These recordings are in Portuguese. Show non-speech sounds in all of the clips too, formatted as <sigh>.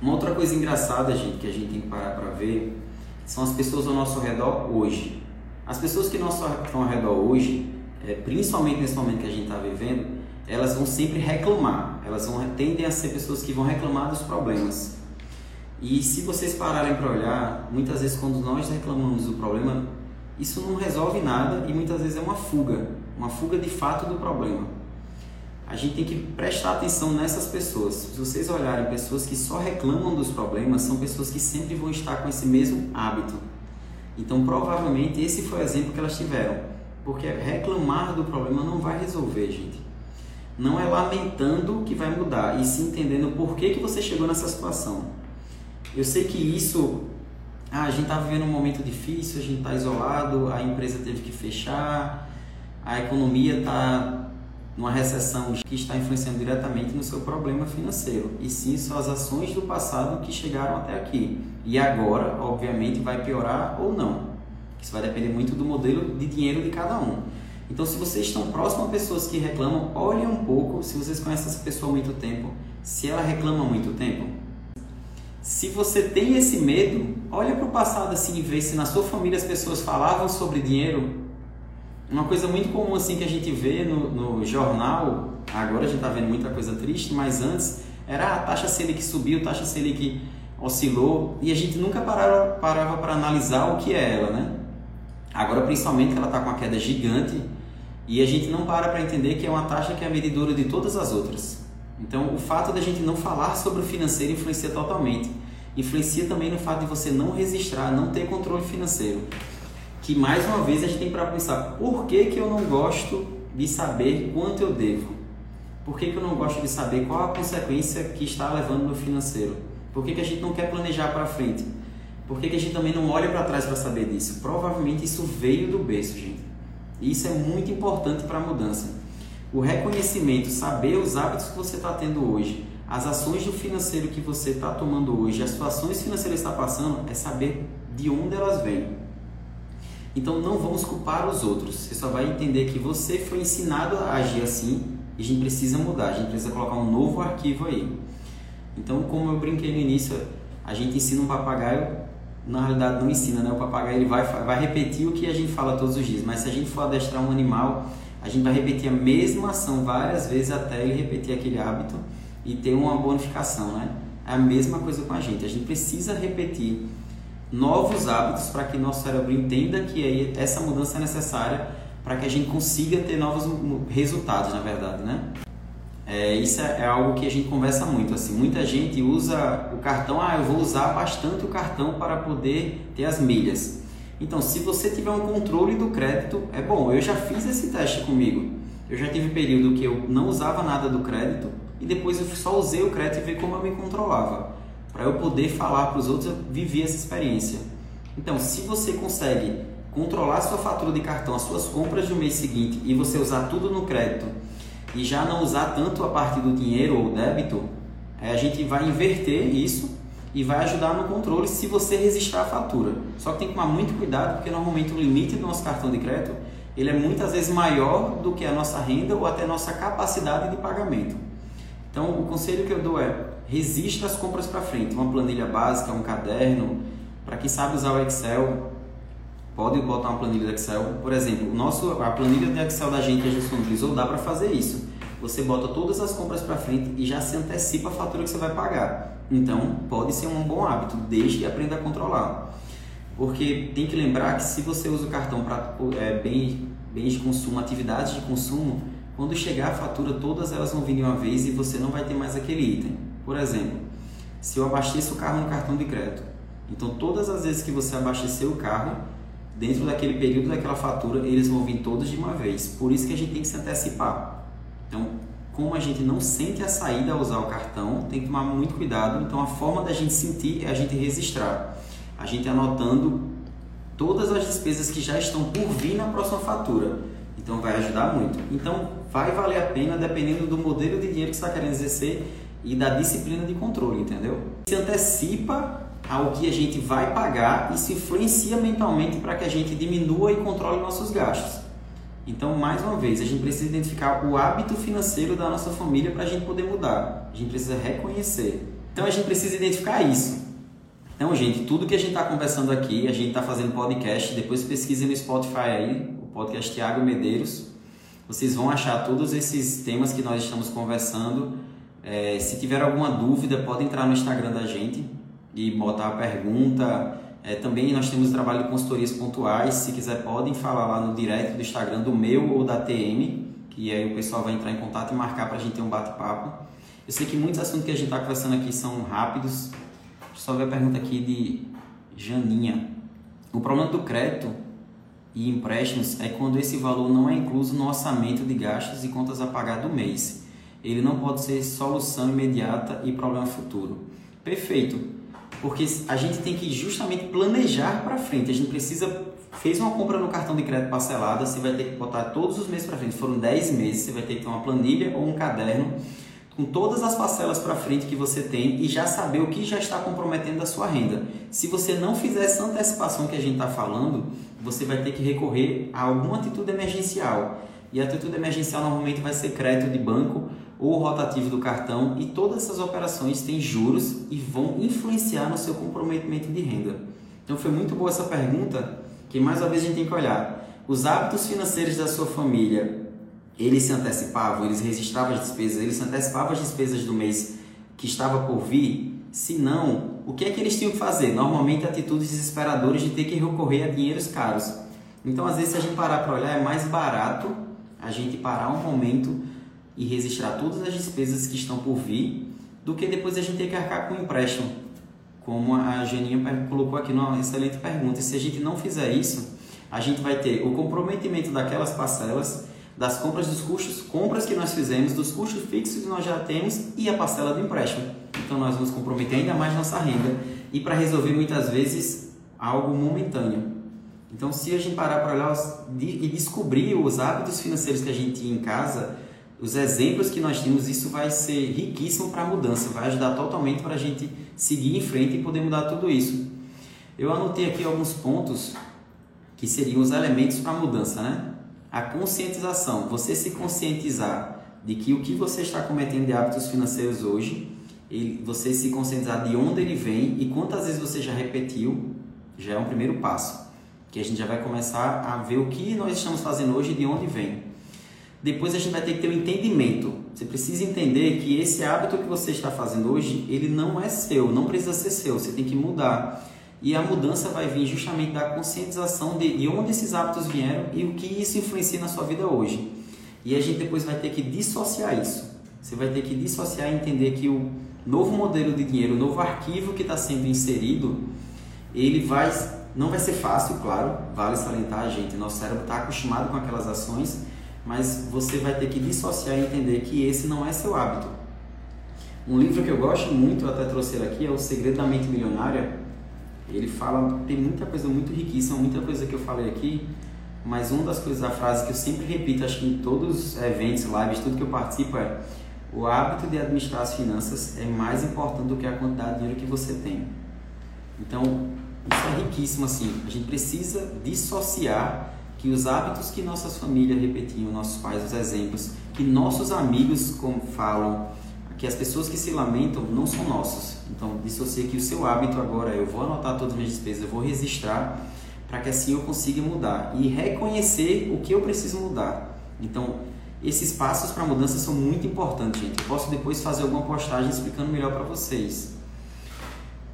Uma outra coisa engraçada, gente, que a gente tem que parar para ver, são as pessoas ao nosso redor hoje. As pessoas que estão ao redor hoje, é, principalmente nesse momento que a gente está vivendo, elas vão sempre reclamar. Elas vão tendem a ser pessoas que vão reclamar dos problemas. E se vocês pararem para olhar, muitas vezes quando nós reclamamos do problema, isso não resolve nada e muitas vezes é uma fuga, uma fuga de fato do problema. A gente tem que prestar atenção nessas pessoas. Se vocês olharem pessoas que só reclamam dos problemas, são pessoas que sempre vão estar com esse mesmo hábito. Então, provavelmente esse foi o exemplo que elas tiveram. Porque reclamar do problema não vai resolver, gente. Não é lamentando que vai mudar, e sim entendendo por que, que você chegou nessa situação. Eu sei que isso ah, a gente está vivendo um momento difícil, a gente está isolado, a empresa teve que fechar, a economia está numa recessão que está influenciando diretamente no seu problema financeiro. E sim, são as ações do passado que chegaram até aqui. E agora, obviamente, vai piorar ou não. Isso vai depender muito do modelo de dinheiro de cada um. Então, se vocês estão próximos a pessoas que reclamam, olhem um pouco, se vocês conhecem essa pessoa há muito tempo, se ela reclama há muito tempo. Se você tem esse medo, olha para o passado assim e vê se na sua família as pessoas falavam sobre dinheiro. Uma coisa muito comum assim que a gente vê no, no jornal, agora a gente está vendo muita coisa triste, mas antes era a taxa Selic subiu, a taxa Selic oscilou e a gente nunca parava para analisar o que é ela, né? Agora principalmente ela está com uma queda gigante e a gente não para para entender que é uma taxa que é a medidora de todas as outras. Então, o fato da gente não falar sobre o financeiro influencia totalmente. Influencia também no fato de você não registrar, não ter controle financeiro. Que mais uma vez a gente tem para pensar, por que, que eu não gosto de saber quanto eu devo? Por que, que eu não gosto de saber qual a consequência que está levando no financeiro? Por que, que a gente não quer planejar para frente? Por que, que a gente também não olha para trás para saber disso? Provavelmente isso veio do berço, gente. E isso é muito importante para a mudança. O reconhecimento, saber os hábitos que você está tendo hoje, as ações do financeiro que você está tomando hoje, as situações financeiras que está passando, é saber de onde elas vêm. Então não vamos culpar os outros. Você só vai entender que você foi ensinado a agir assim e a gente precisa mudar, a gente precisa colocar um novo arquivo aí. Então, como eu brinquei no início, a gente ensina um papagaio, na realidade não ensina, né? O papagaio ele vai, vai repetir o que a gente fala todos os dias, mas se a gente for adestrar um animal, a gente vai repetir a mesma ação várias vezes até ele repetir aquele hábito e ter uma bonificação, né? É a mesma coisa com a gente. A gente precisa repetir novos hábitos para que nosso cérebro entenda que essa mudança é necessária para que a gente consiga ter novos resultados, na verdade, né? É, isso é, é algo que a gente conversa muito. Assim, muita gente usa o cartão. Ah, eu vou usar bastante o cartão para poder ter as milhas. Então, se você tiver um controle do crédito, é bom. Eu já fiz esse teste comigo. Eu já tive período que eu não usava nada do crédito e depois eu só usei o crédito e vi como eu me controlava. Para eu poder falar para os outros, eu vivi essa experiência. Então, se você consegue controlar a sua fatura de cartão, as suas compras do mês seguinte e você usar tudo no crédito e já não usar tanto a parte do dinheiro ou débito, a gente vai inverter isso e vai ajudar no controle se você registrar a fatura. Só que tem que tomar muito cuidado porque normalmente o limite do nosso cartão de crédito ele é muitas vezes maior do que a nossa renda ou até a nossa capacidade de pagamento. Então, o conselho que eu dou é registre as compras para frente, uma planilha básica, um caderno, para quem sabe usar o Excel, pode botar uma planilha do Excel. Por exemplo, o nosso, a planilha do Excel da gente que a gente disponibilizou dá para fazer isso. Você bota todas as compras para frente e já se antecipa a fatura que você vai pagar. Então, pode ser um bom hábito, desde que aprenda a controlar. Porque tem que lembrar que se você usa o cartão para é, bens, bens de consumo, atividades de consumo, quando chegar a fatura, todas elas vão vir de uma vez e você não vai ter mais aquele item. Por exemplo, se eu abasteço o carro no cartão de crédito, então todas as vezes que você abastecer o carro, dentro daquele período daquela fatura, eles vão vir todos de uma vez. Por isso que a gente tem que se antecipar. Então, como a gente não sente a saída ao usar o cartão, tem que tomar muito cuidado. Então, a forma da gente sentir é a gente registrar. A gente anotando todas as despesas que já estão por vir na próxima fatura. Então, vai ajudar muito. Então, vai valer a pena dependendo do modelo de dinheiro que você está querendo exercer e da disciplina de controle, entendeu? Se antecipa ao que a gente vai pagar e se influencia mentalmente para que a gente diminua e controle nossos gastos. Então, mais uma vez, a gente precisa identificar o hábito financeiro da nossa família para a gente poder mudar. A gente precisa reconhecer. Então a gente precisa identificar isso. Então, gente, tudo que a gente está conversando aqui, a gente está fazendo podcast, depois pesquisem no Spotify aí, o podcast Tiago Medeiros. Vocês vão achar todos esses temas que nós estamos conversando. É, se tiver alguma dúvida, pode entrar no Instagram da gente e botar a pergunta. É, também nós temos trabalho de consultorias pontuais. Se quiser, podem falar lá no direct do Instagram do meu ou da TM, que aí o pessoal vai entrar em contato e marcar para a gente ter um bate-papo. Eu sei que muitos assuntos que a gente está conversando aqui são rápidos, só ver a pergunta aqui de Janinha. O problema do crédito e empréstimos é quando esse valor não é incluso no orçamento de gastos e contas a pagar do mês. Ele não pode ser solução imediata e problema futuro. Perfeito. Porque a gente tem que justamente planejar para frente. A gente precisa fez uma compra no cartão de crédito parcelada, você vai ter que botar todos os meses para frente. Foram 10 meses, você vai ter que ter uma planilha ou um caderno com todas as parcelas para frente que você tem e já saber o que já está comprometendo a sua renda. Se você não fizer essa antecipação que a gente está falando, você vai ter que recorrer a alguma atitude emergencial. E a atitude emergencial normalmente vai ser crédito de banco ou rotativo do cartão e todas essas operações têm juros e vão influenciar no seu comprometimento de renda. Então foi muito boa essa pergunta, que mais uma vez a gente tem que olhar. Os hábitos financeiros da sua família eles se antecipavam, eles registravam as despesas, eles se antecipavam as despesas do mês que estava por vir? Se não, o que é que eles tinham que fazer? Normalmente atitudes desesperadoras de ter que recorrer a dinheiros caros. Então, às vezes, se a gente parar para olhar, é mais barato a gente parar um momento e registrar todas as despesas que estão por vir do que depois a gente ter que arcar com o empréstimo. Como a Geninha colocou aqui numa excelente pergunta. E se a gente não fizer isso, a gente vai ter o comprometimento daquelas parcelas das compras dos custos, compras que nós fizemos, dos custos fixos que nós já temos e a parcela do empréstimo. Então nós vamos comprometer ainda mais nossa renda e para resolver muitas vezes algo momentâneo. Então se a gente parar para olhar e descobrir os hábitos financeiros que a gente tinha em casa, os exemplos que nós temos, isso vai ser riquíssimo para a mudança, vai ajudar totalmente para a gente seguir em frente e poder mudar tudo isso. Eu anotei aqui alguns pontos que seriam os elementos para a mudança, né? a conscientização, você se conscientizar de que o que você está cometendo de hábitos financeiros hoje, ele, você se conscientizar de onde ele vem e quantas vezes você já repetiu, já é um primeiro passo. Que a gente já vai começar a ver o que nós estamos fazendo hoje e de onde vem. Depois a gente vai ter que ter um entendimento. Você precisa entender que esse hábito que você está fazendo hoje, ele não é seu, não precisa ser seu, você tem que mudar. E a mudança vai vir justamente da conscientização de, de onde esses hábitos vieram e o que isso influencia na sua vida hoje. E a gente depois vai ter que dissociar isso. Você vai ter que dissociar e entender que o novo modelo de dinheiro, o novo arquivo que está sendo inserido, ele vai, não vai ser fácil, claro, vale salientar a gente, nosso cérebro está acostumado com aquelas ações, mas você vai ter que dissociar e entender que esse não é seu hábito. Um livro que eu gosto muito, até trouxe ele aqui, é O Segredo da Mente Milionária, ele fala, tem muita coisa muito riquíssima, muita coisa que eu falei aqui, mas uma das coisas, a frase que eu sempre repito, acho que em todos os eventos, lives, tudo que eu participo é o hábito de administrar as finanças é mais importante do que a quantidade de dinheiro que você tem. Então, isso é riquíssimo assim. A gente precisa dissociar que os hábitos que nossas famílias repetiam, nossos pais, os exemplos, que nossos amigos como falam, que as pessoas que se lamentam não são nossos. Então, dissocia que o seu hábito agora eu vou anotar todas as minhas despesas, eu vou registrar para que assim eu consiga mudar e reconhecer o que eu preciso mudar. Então, esses passos para mudança são muito importantes, gente. Eu posso depois fazer alguma postagem explicando melhor para vocês.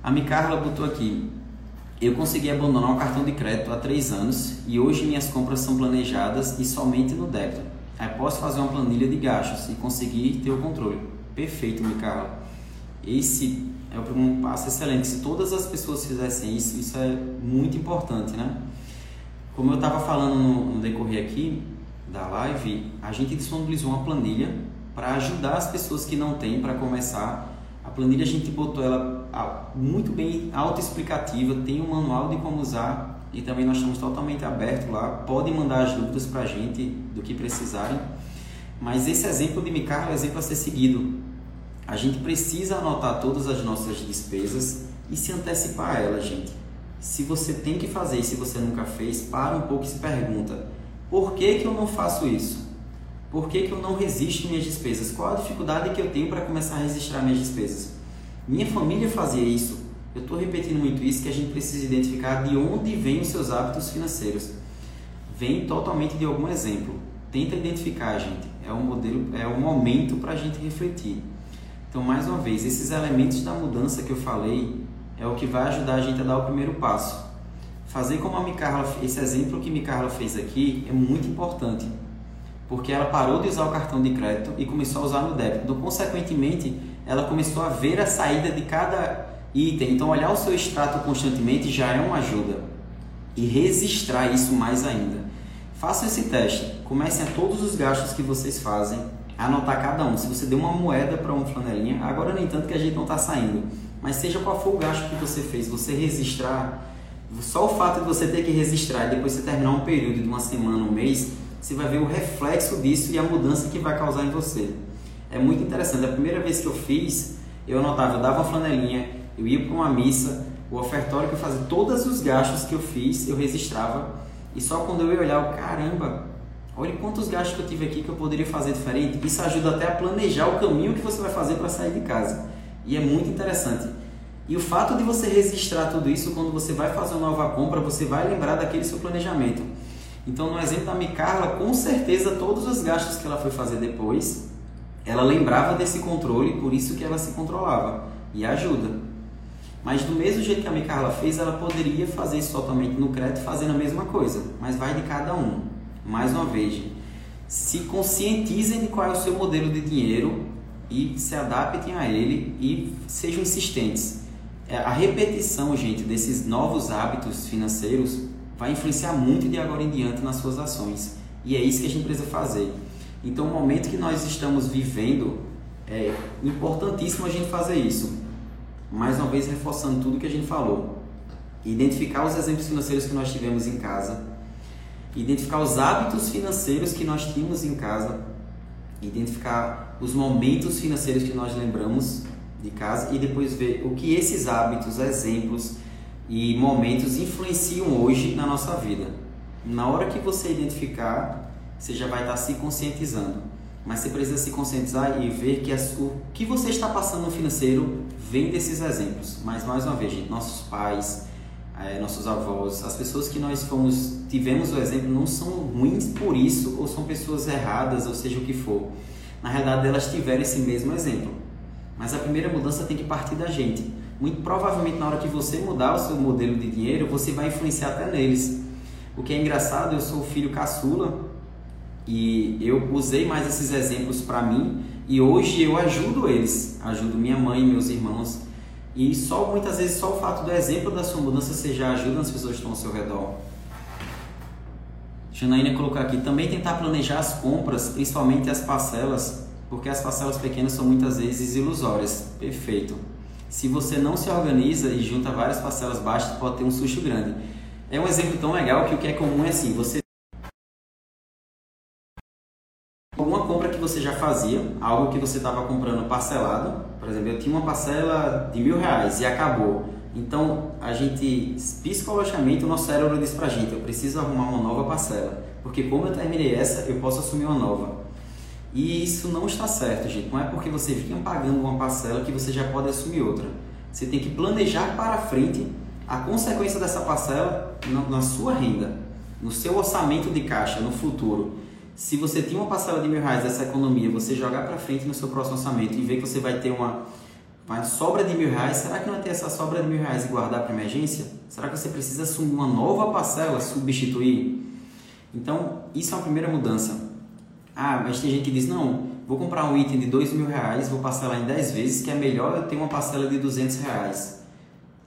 A Micarla botou aqui. Eu consegui abandonar o cartão de crédito há três anos e hoje minhas compras são planejadas e somente no débito. Aí posso fazer uma planilha de gastos e conseguir ter o controle. Perfeito, Micarla. Esse é um passo excelente. Se todas as pessoas fizessem isso, isso é muito importante, né? Como eu estava falando no, no, decorrer aqui da live, a gente disponibilizou uma planilha para ajudar as pessoas que não têm para começar. A planilha a gente botou ela muito bem autoexplicativa, tem um manual de como usar e também nós estamos totalmente abertos lá. Podem mandar as dúvidas para a gente do que precisarem. Mas esse exemplo de Micar é um exemplo a ser seguido a gente precisa anotar todas as nossas despesas e se antecipar a elas, gente. Se você tem que fazer e se você nunca fez, para um pouco e se pergunta: por que, que eu não faço isso? Por que, que eu não resisto minhas despesas? Qual a dificuldade que eu tenho para começar a registrar minhas despesas? Minha família fazia isso. Eu estou repetindo muito isso que a gente precisa identificar de onde vêm os seus hábitos financeiros. Vem totalmente de algum exemplo. Tenta identificar, gente. É um modelo, é um momento para a gente refletir. Então, mais uma vez, esses elementos da mudança que eu falei é o que vai ajudar a gente a dar o primeiro passo. Fazer como a Micarla, esse exemplo que Micarla fez aqui é muito importante, porque ela parou de usar o cartão de crédito e começou a usar no débito. Então, consequentemente, ela começou a ver a saída de cada item. Então, olhar o seu extrato constantemente já é uma ajuda. E registrar isso mais ainda. Faça esse teste. Comecem a todos os gastos que vocês fazem, anotar cada um. Se você deu uma moeda para uma flanelinha, agora nem tanto que a gente não está saindo, mas seja qual for o gasto que você fez, você registrar, só o fato de você ter que registrar e depois você terminar um período de uma semana, um mês, você vai ver o reflexo disso e a mudança que vai causar em você. É muito interessante. A primeira vez que eu fiz, eu anotava, eu dava uma flanelinha, eu ia para uma missa, o ofertório que eu fazia, todos os gastos que eu fiz, eu registrava. E só quando eu ia olhar, o caramba, olha quantos gastos que eu tive aqui que eu poderia fazer diferente. Isso ajuda até a planejar o caminho que você vai fazer para sair de casa. E é muito interessante. E o fato de você registrar tudo isso, quando você vai fazer uma nova compra, você vai lembrar daquele seu planejamento. Então, no exemplo da Micarla, com certeza todos os gastos que ela foi fazer depois, ela lembrava desse controle, por isso que ela se controlava. E ajuda. Mas do mesmo jeito que a Micarla fez, ela poderia fazer isso totalmente no crédito, fazendo a mesma coisa. Mas vai de cada um. Mais uma vez, se conscientizem de qual é o seu modelo de dinheiro e se adaptem a ele e sejam insistentes. É, a repetição, gente, desses novos hábitos financeiros vai influenciar muito de agora em diante nas suas ações. E é isso que a gente precisa fazer. Então, o momento que nós estamos vivendo, é importantíssimo a gente fazer isso. Mais uma vez, reforçando tudo que a gente falou. Identificar os exemplos financeiros que nós tivemos em casa. Identificar os hábitos financeiros que nós tínhamos em casa. Identificar os momentos financeiros que nós lembramos de casa e depois ver o que esses hábitos, exemplos e momentos influenciam hoje na nossa vida. Na hora que você identificar, você já vai estar se conscientizando. Mas você precisa se conscientizar e ver que as, o que você está passando no financeiro vem desses exemplos. Mas mais uma vez, gente, nossos pais, é, nossos avós, as pessoas que nós fomos, tivemos o exemplo não são ruins por isso ou são pessoas erradas, ou seja o que for. Na realidade, elas tiveram esse mesmo exemplo. Mas a primeira mudança tem que partir da gente. Muito provavelmente na hora que você mudar o seu modelo de dinheiro, você vai influenciar até neles. O que é engraçado, eu sou filho caçula e eu usei mais esses exemplos para mim e hoje eu ajudo eles, ajudo minha mãe meus irmãos. E só muitas vezes só o fato do exemplo da sua mudança você já ajuda as pessoas que estão ao seu redor. Janaína colocou aqui, também tentar planejar as compras, principalmente as parcelas, porque as parcelas pequenas são muitas vezes ilusórias. Perfeito. Se você não se organiza e junta várias parcelas baixas, pode ter um susto grande. É um exemplo tão legal que o que é comum é assim, você você já fazia, algo que você estava comprando parcelado, por exemplo, eu tinha uma parcela de mil reais e acabou. Então, a gente, psicologicamente, o nosso cérebro diz pra gente, eu preciso arrumar uma nova parcela, porque como eu terminei essa, eu posso assumir uma nova. E isso não está certo, gente. Não é porque você vinha pagando uma parcela que você já pode assumir outra. Você tem que planejar para frente a consequência dessa parcela na, sua renda, no seu orçamento de caixa, no futuro. Se você tinha uma parcela de mil reais dessa economia, você jogar para frente no seu próximo orçamento e ver que você vai ter uma, uma sobra de mil reais, será que não vai ter essa sobra de mil reais e guardar para emergência? Será que você precisa assumir uma nova parcela, substituir? Então, isso é uma primeira mudança. Ah, mas tem gente que diz, não, vou comprar um item de dois mil reais, vou parcelar em 10 vezes, que é melhor eu ter uma parcela de 200 reais.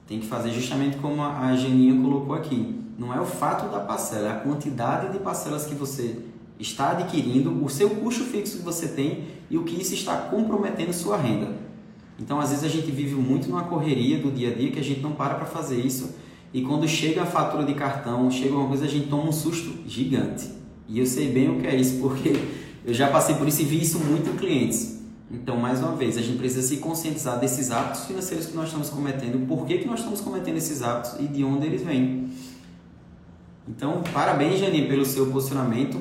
Tem que fazer justamente como a Geninha colocou aqui. Não é o fato da parcela, é a quantidade de parcelas que você está adquirindo, o seu custo fixo que você tem e o que isso está comprometendo sua renda. Então, às vezes a gente vive muito numa correria do dia a dia que a gente não para para fazer isso e quando chega a fatura de cartão, chega uma coisa, a gente toma um susto gigante. E eu sei bem o que é isso, <laughs> porque eu já passei por isso e vi isso muito em clientes. Então, mais uma vez, a gente precisa se conscientizar desses hábitos financeiros que nós estamos cometendo, por que, que nós estamos cometendo esses hábitos e de onde eles vêm. Então, parabéns, Janine, pelo seu posicionamento.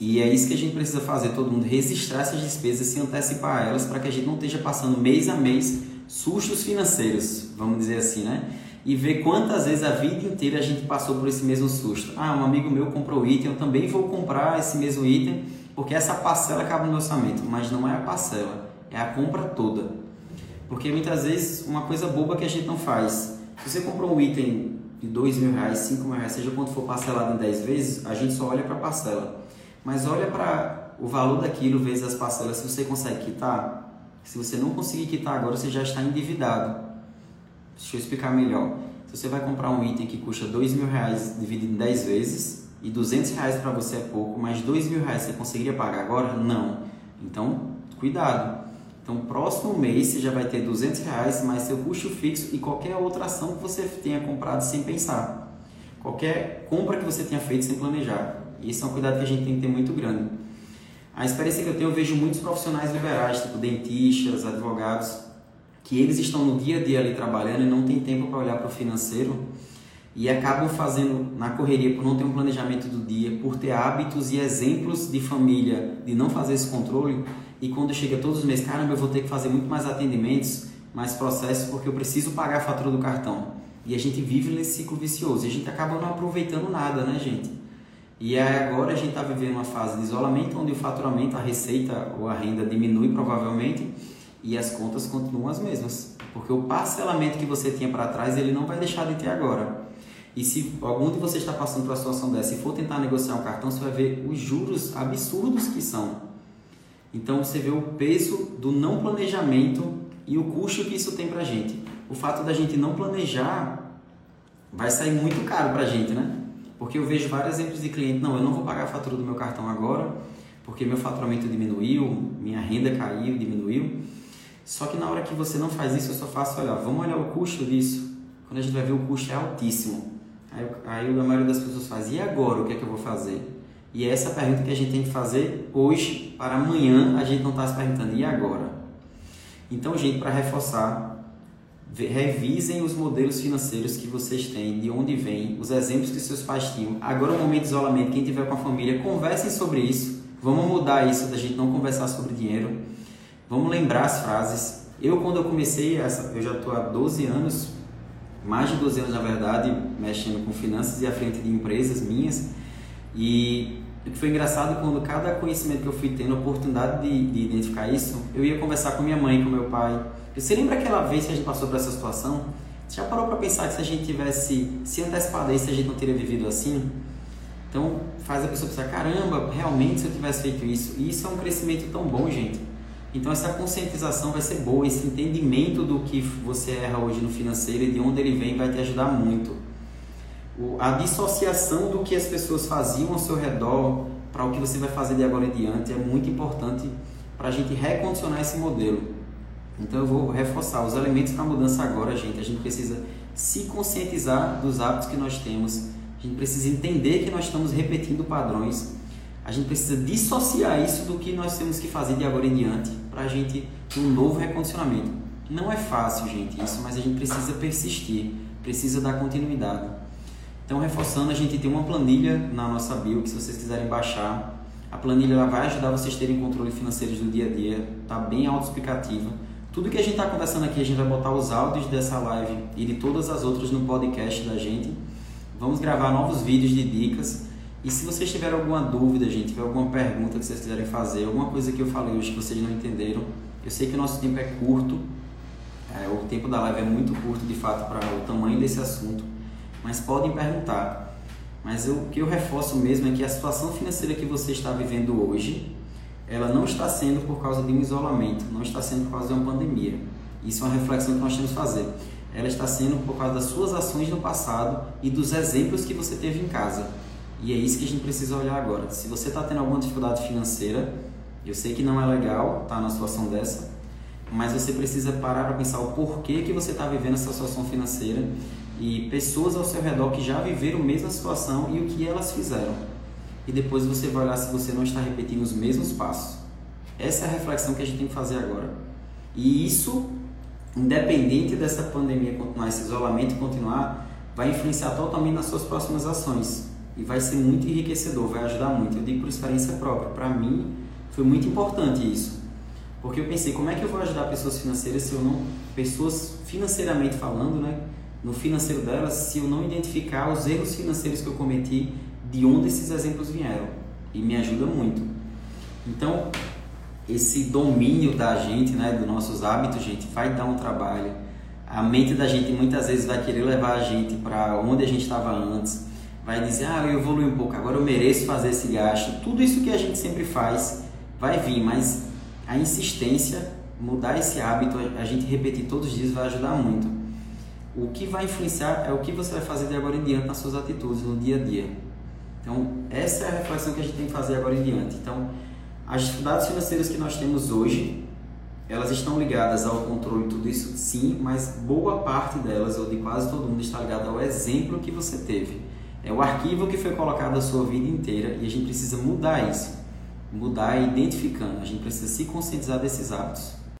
E é isso que a gente precisa fazer, todo mundo registrar essas despesas, se antecipar elas, para que a gente não esteja passando mês a mês sustos financeiros, vamos dizer assim, né? E ver quantas vezes a vida inteira a gente passou por esse mesmo susto. Ah, um amigo meu comprou item, eu também vou comprar esse mesmo item, porque essa parcela cabe no orçamento, mas não é a parcela, é a compra toda. Porque muitas vezes uma coisa boba que a gente não faz. Se você comprou um item de dois mil reais, cinco mil reais, seja quanto for parcelado em 10 vezes, a gente só olha para a parcela. Mas olha para o valor daquilo vezes as parcelas, se você consegue quitar. Se você não conseguir quitar agora, você já está endividado. Deixa eu explicar melhor. Se você vai comprar um item que custa dois mil reais dividido em 10 vezes, e 200 reais para você é pouco, mas dois mil reais você conseguiria pagar agora? Não. Então, cuidado. Então, próximo mês você já vai ter 200 reais mais seu custo fixo e qualquer outra ação que você tenha comprado sem pensar. Qualquer compra que você tenha feito sem planejar. Isso é um cuidado que a gente tem que ter muito grande. A experiência que eu tenho, eu vejo muitos profissionais liberais, tipo dentistas, advogados, que eles estão no dia a dia ali trabalhando e não tem tempo para olhar para o financeiro e acabam fazendo na correria por não ter um planejamento do dia, por ter hábitos e exemplos de família de não fazer esse controle, e quando chega todos os meses, caramba, eu vou ter que fazer muito mais atendimentos, mais processos, porque eu preciso pagar a fatura do cartão. E a gente vive nesse ciclo vicioso. E a gente acaba não aproveitando nada, né, gente? E agora a gente está vivendo uma fase de isolamento, onde o faturamento, a receita ou a renda diminui provavelmente e as contas continuam as mesmas. Porque o parcelamento que você tinha para trás, ele não vai deixar de ter agora. E se algum de vocês está passando por uma situação dessa e for tentar negociar um cartão, você vai ver os juros absurdos que são. Então você vê o peso do não planejamento e o custo que isso tem para a gente. O fato da gente não planejar vai sair muito caro para a gente, né? Porque eu vejo vários exemplos de cliente, não, eu não vou pagar a fatura do meu cartão agora, porque meu faturamento diminuiu, minha renda caiu, diminuiu. Só que na hora que você não faz isso, eu só faço olhar, vamos olhar o custo disso. Quando a gente vai ver o custo é altíssimo. Aí, aí a maioria das pessoas faz, e agora o que é que eu vou fazer? E é essa pergunta que a gente tem que fazer hoje para amanhã, a gente não está se perguntando, e agora? Então, gente, para reforçar, revisem os modelos financeiros que vocês têm, de onde vêm, os exemplos que seus pais tinham. Agora, no momento de isolamento, quem tiver com a família, conversem sobre isso. Vamos mudar isso da gente não conversar sobre dinheiro. Vamos lembrar as frases. Eu, quando eu comecei, essa, eu já estou há 12 anos, mais de 12 anos na verdade, mexendo com finanças e à frente de empresas minhas. E o que foi engraçado quando cada conhecimento que eu fui tendo, a oportunidade de, de identificar isso, eu ia conversar com minha mãe, com meu pai. Você lembra aquela vez que a gente passou por essa situação? Você já parou para pensar que se a gente tivesse se antecipado a isso, a gente não teria vivido assim? Então faz a pessoa pensar, caramba, realmente se eu tivesse feito isso. E isso é um crescimento tão bom, gente. Então essa conscientização vai ser boa, esse entendimento do que você erra hoje no financeiro e de onde ele vem vai te ajudar muito a dissociação do que as pessoas faziam ao seu redor para o que você vai fazer de agora em diante é muito importante para a gente recondicionar esse modelo. Então eu vou reforçar os elementos para a mudança agora, gente. A gente precisa se conscientizar dos hábitos que nós temos. A gente precisa entender que nós estamos repetindo padrões. A gente precisa dissociar isso do que nós temos que fazer de agora em diante para a gente ter um novo recondicionamento. Não é fácil, gente, isso, mas a gente precisa persistir, precisa dar continuidade. Então, reforçando, a gente tem uma planilha na nossa bio que se vocês quiserem baixar, a planilha ela vai ajudar vocês a terem controle financeiro do dia a dia, tá bem autoexplicativa. Tudo que a gente está conversando aqui, a gente vai botar os áudios dessa live e de todas as outras no podcast da gente. Vamos gravar novos vídeos de dicas. E se vocês tiverem alguma dúvida, gente, tiver alguma pergunta que vocês quiserem fazer, alguma coisa que eu falei hoje que vocês não entenderam, eu sei que o nosso tempo é curto, é, o tempo da live é muito curto de fato para o tamanho desse assunto mas podem perguntar. Mas eu, o que eu reforço mesmo é que a situação financeira que você está vivendo hoje, ela não está sendo por causa de um isolamento, não está sendo por causa de uma pandemia. Isso é uma reflexão que nós temos que fazer. Ela está sendo por causa das suas ações no passado e dos exemplos que você teve em casa. E é isso que a gente precisa olhar agora. Se você está tendo alguma dificuldade financeira, eu sei que não é legal estar numa situação dessa, mas você precisa parar para pensar o porquê que você está vivendo essa situação financeira e pessoas ao seu redor que já viveram a mesma situação e o que elas fizeram. E depois você vai olhar se você não está repetindo os mesmos passos. Essa é a reflexão que a gente tem que fazer agora. E isso, independente dessa pandemia continuar, esse isolamento continuar, vai influenciar totalmente nas suas próximas ações. E vai ser muito enriquecedor, vai ajudar muito. Eu digo por experiência própria. Para mim, foi muito importante isso. Porque eu pensei, como é que eu vou ajudar pessoas financeiras se eu não. Pessoas financeiramente falando, né? No financeiro delas, se eu não identificar os erros financeiros que eu cometi, de onde esses exemplos vieram. E me ajuda muito. Então, esse domínio da gente, né? Dos nossos hábitos, gente, vai dar um trabalho. A mente da gente muitas vezes vai querer levar a gente para onde a gente estava antes. Vai dizer, ah, eu evolui um pouco, agora eu mereço fazer esse gasto. Tudo isso que a gente sempre faz vai vir, mas a insistência, mudar esse hábito, a gente repetir todos os dias vai ajudar muito. O que vai influenciar é o que você vai fazer de agora em diante nas suas atitudes, no dia a dia. Então, essa é a reflexão que a gente tem que fazer agora em diante. Então, as dificuldades financeiras que nós temos hoje, elas estão ligadas ao controle tudo isso, sim, mas boa parte delas, ou de quase todo mundo, está ligada ao exemplo que você teve. É o arquivo que foi colocado a sua vida inteira e a gente precisa mudar isso mudar identificando. A gente precisa se conscientizar desses hábitos.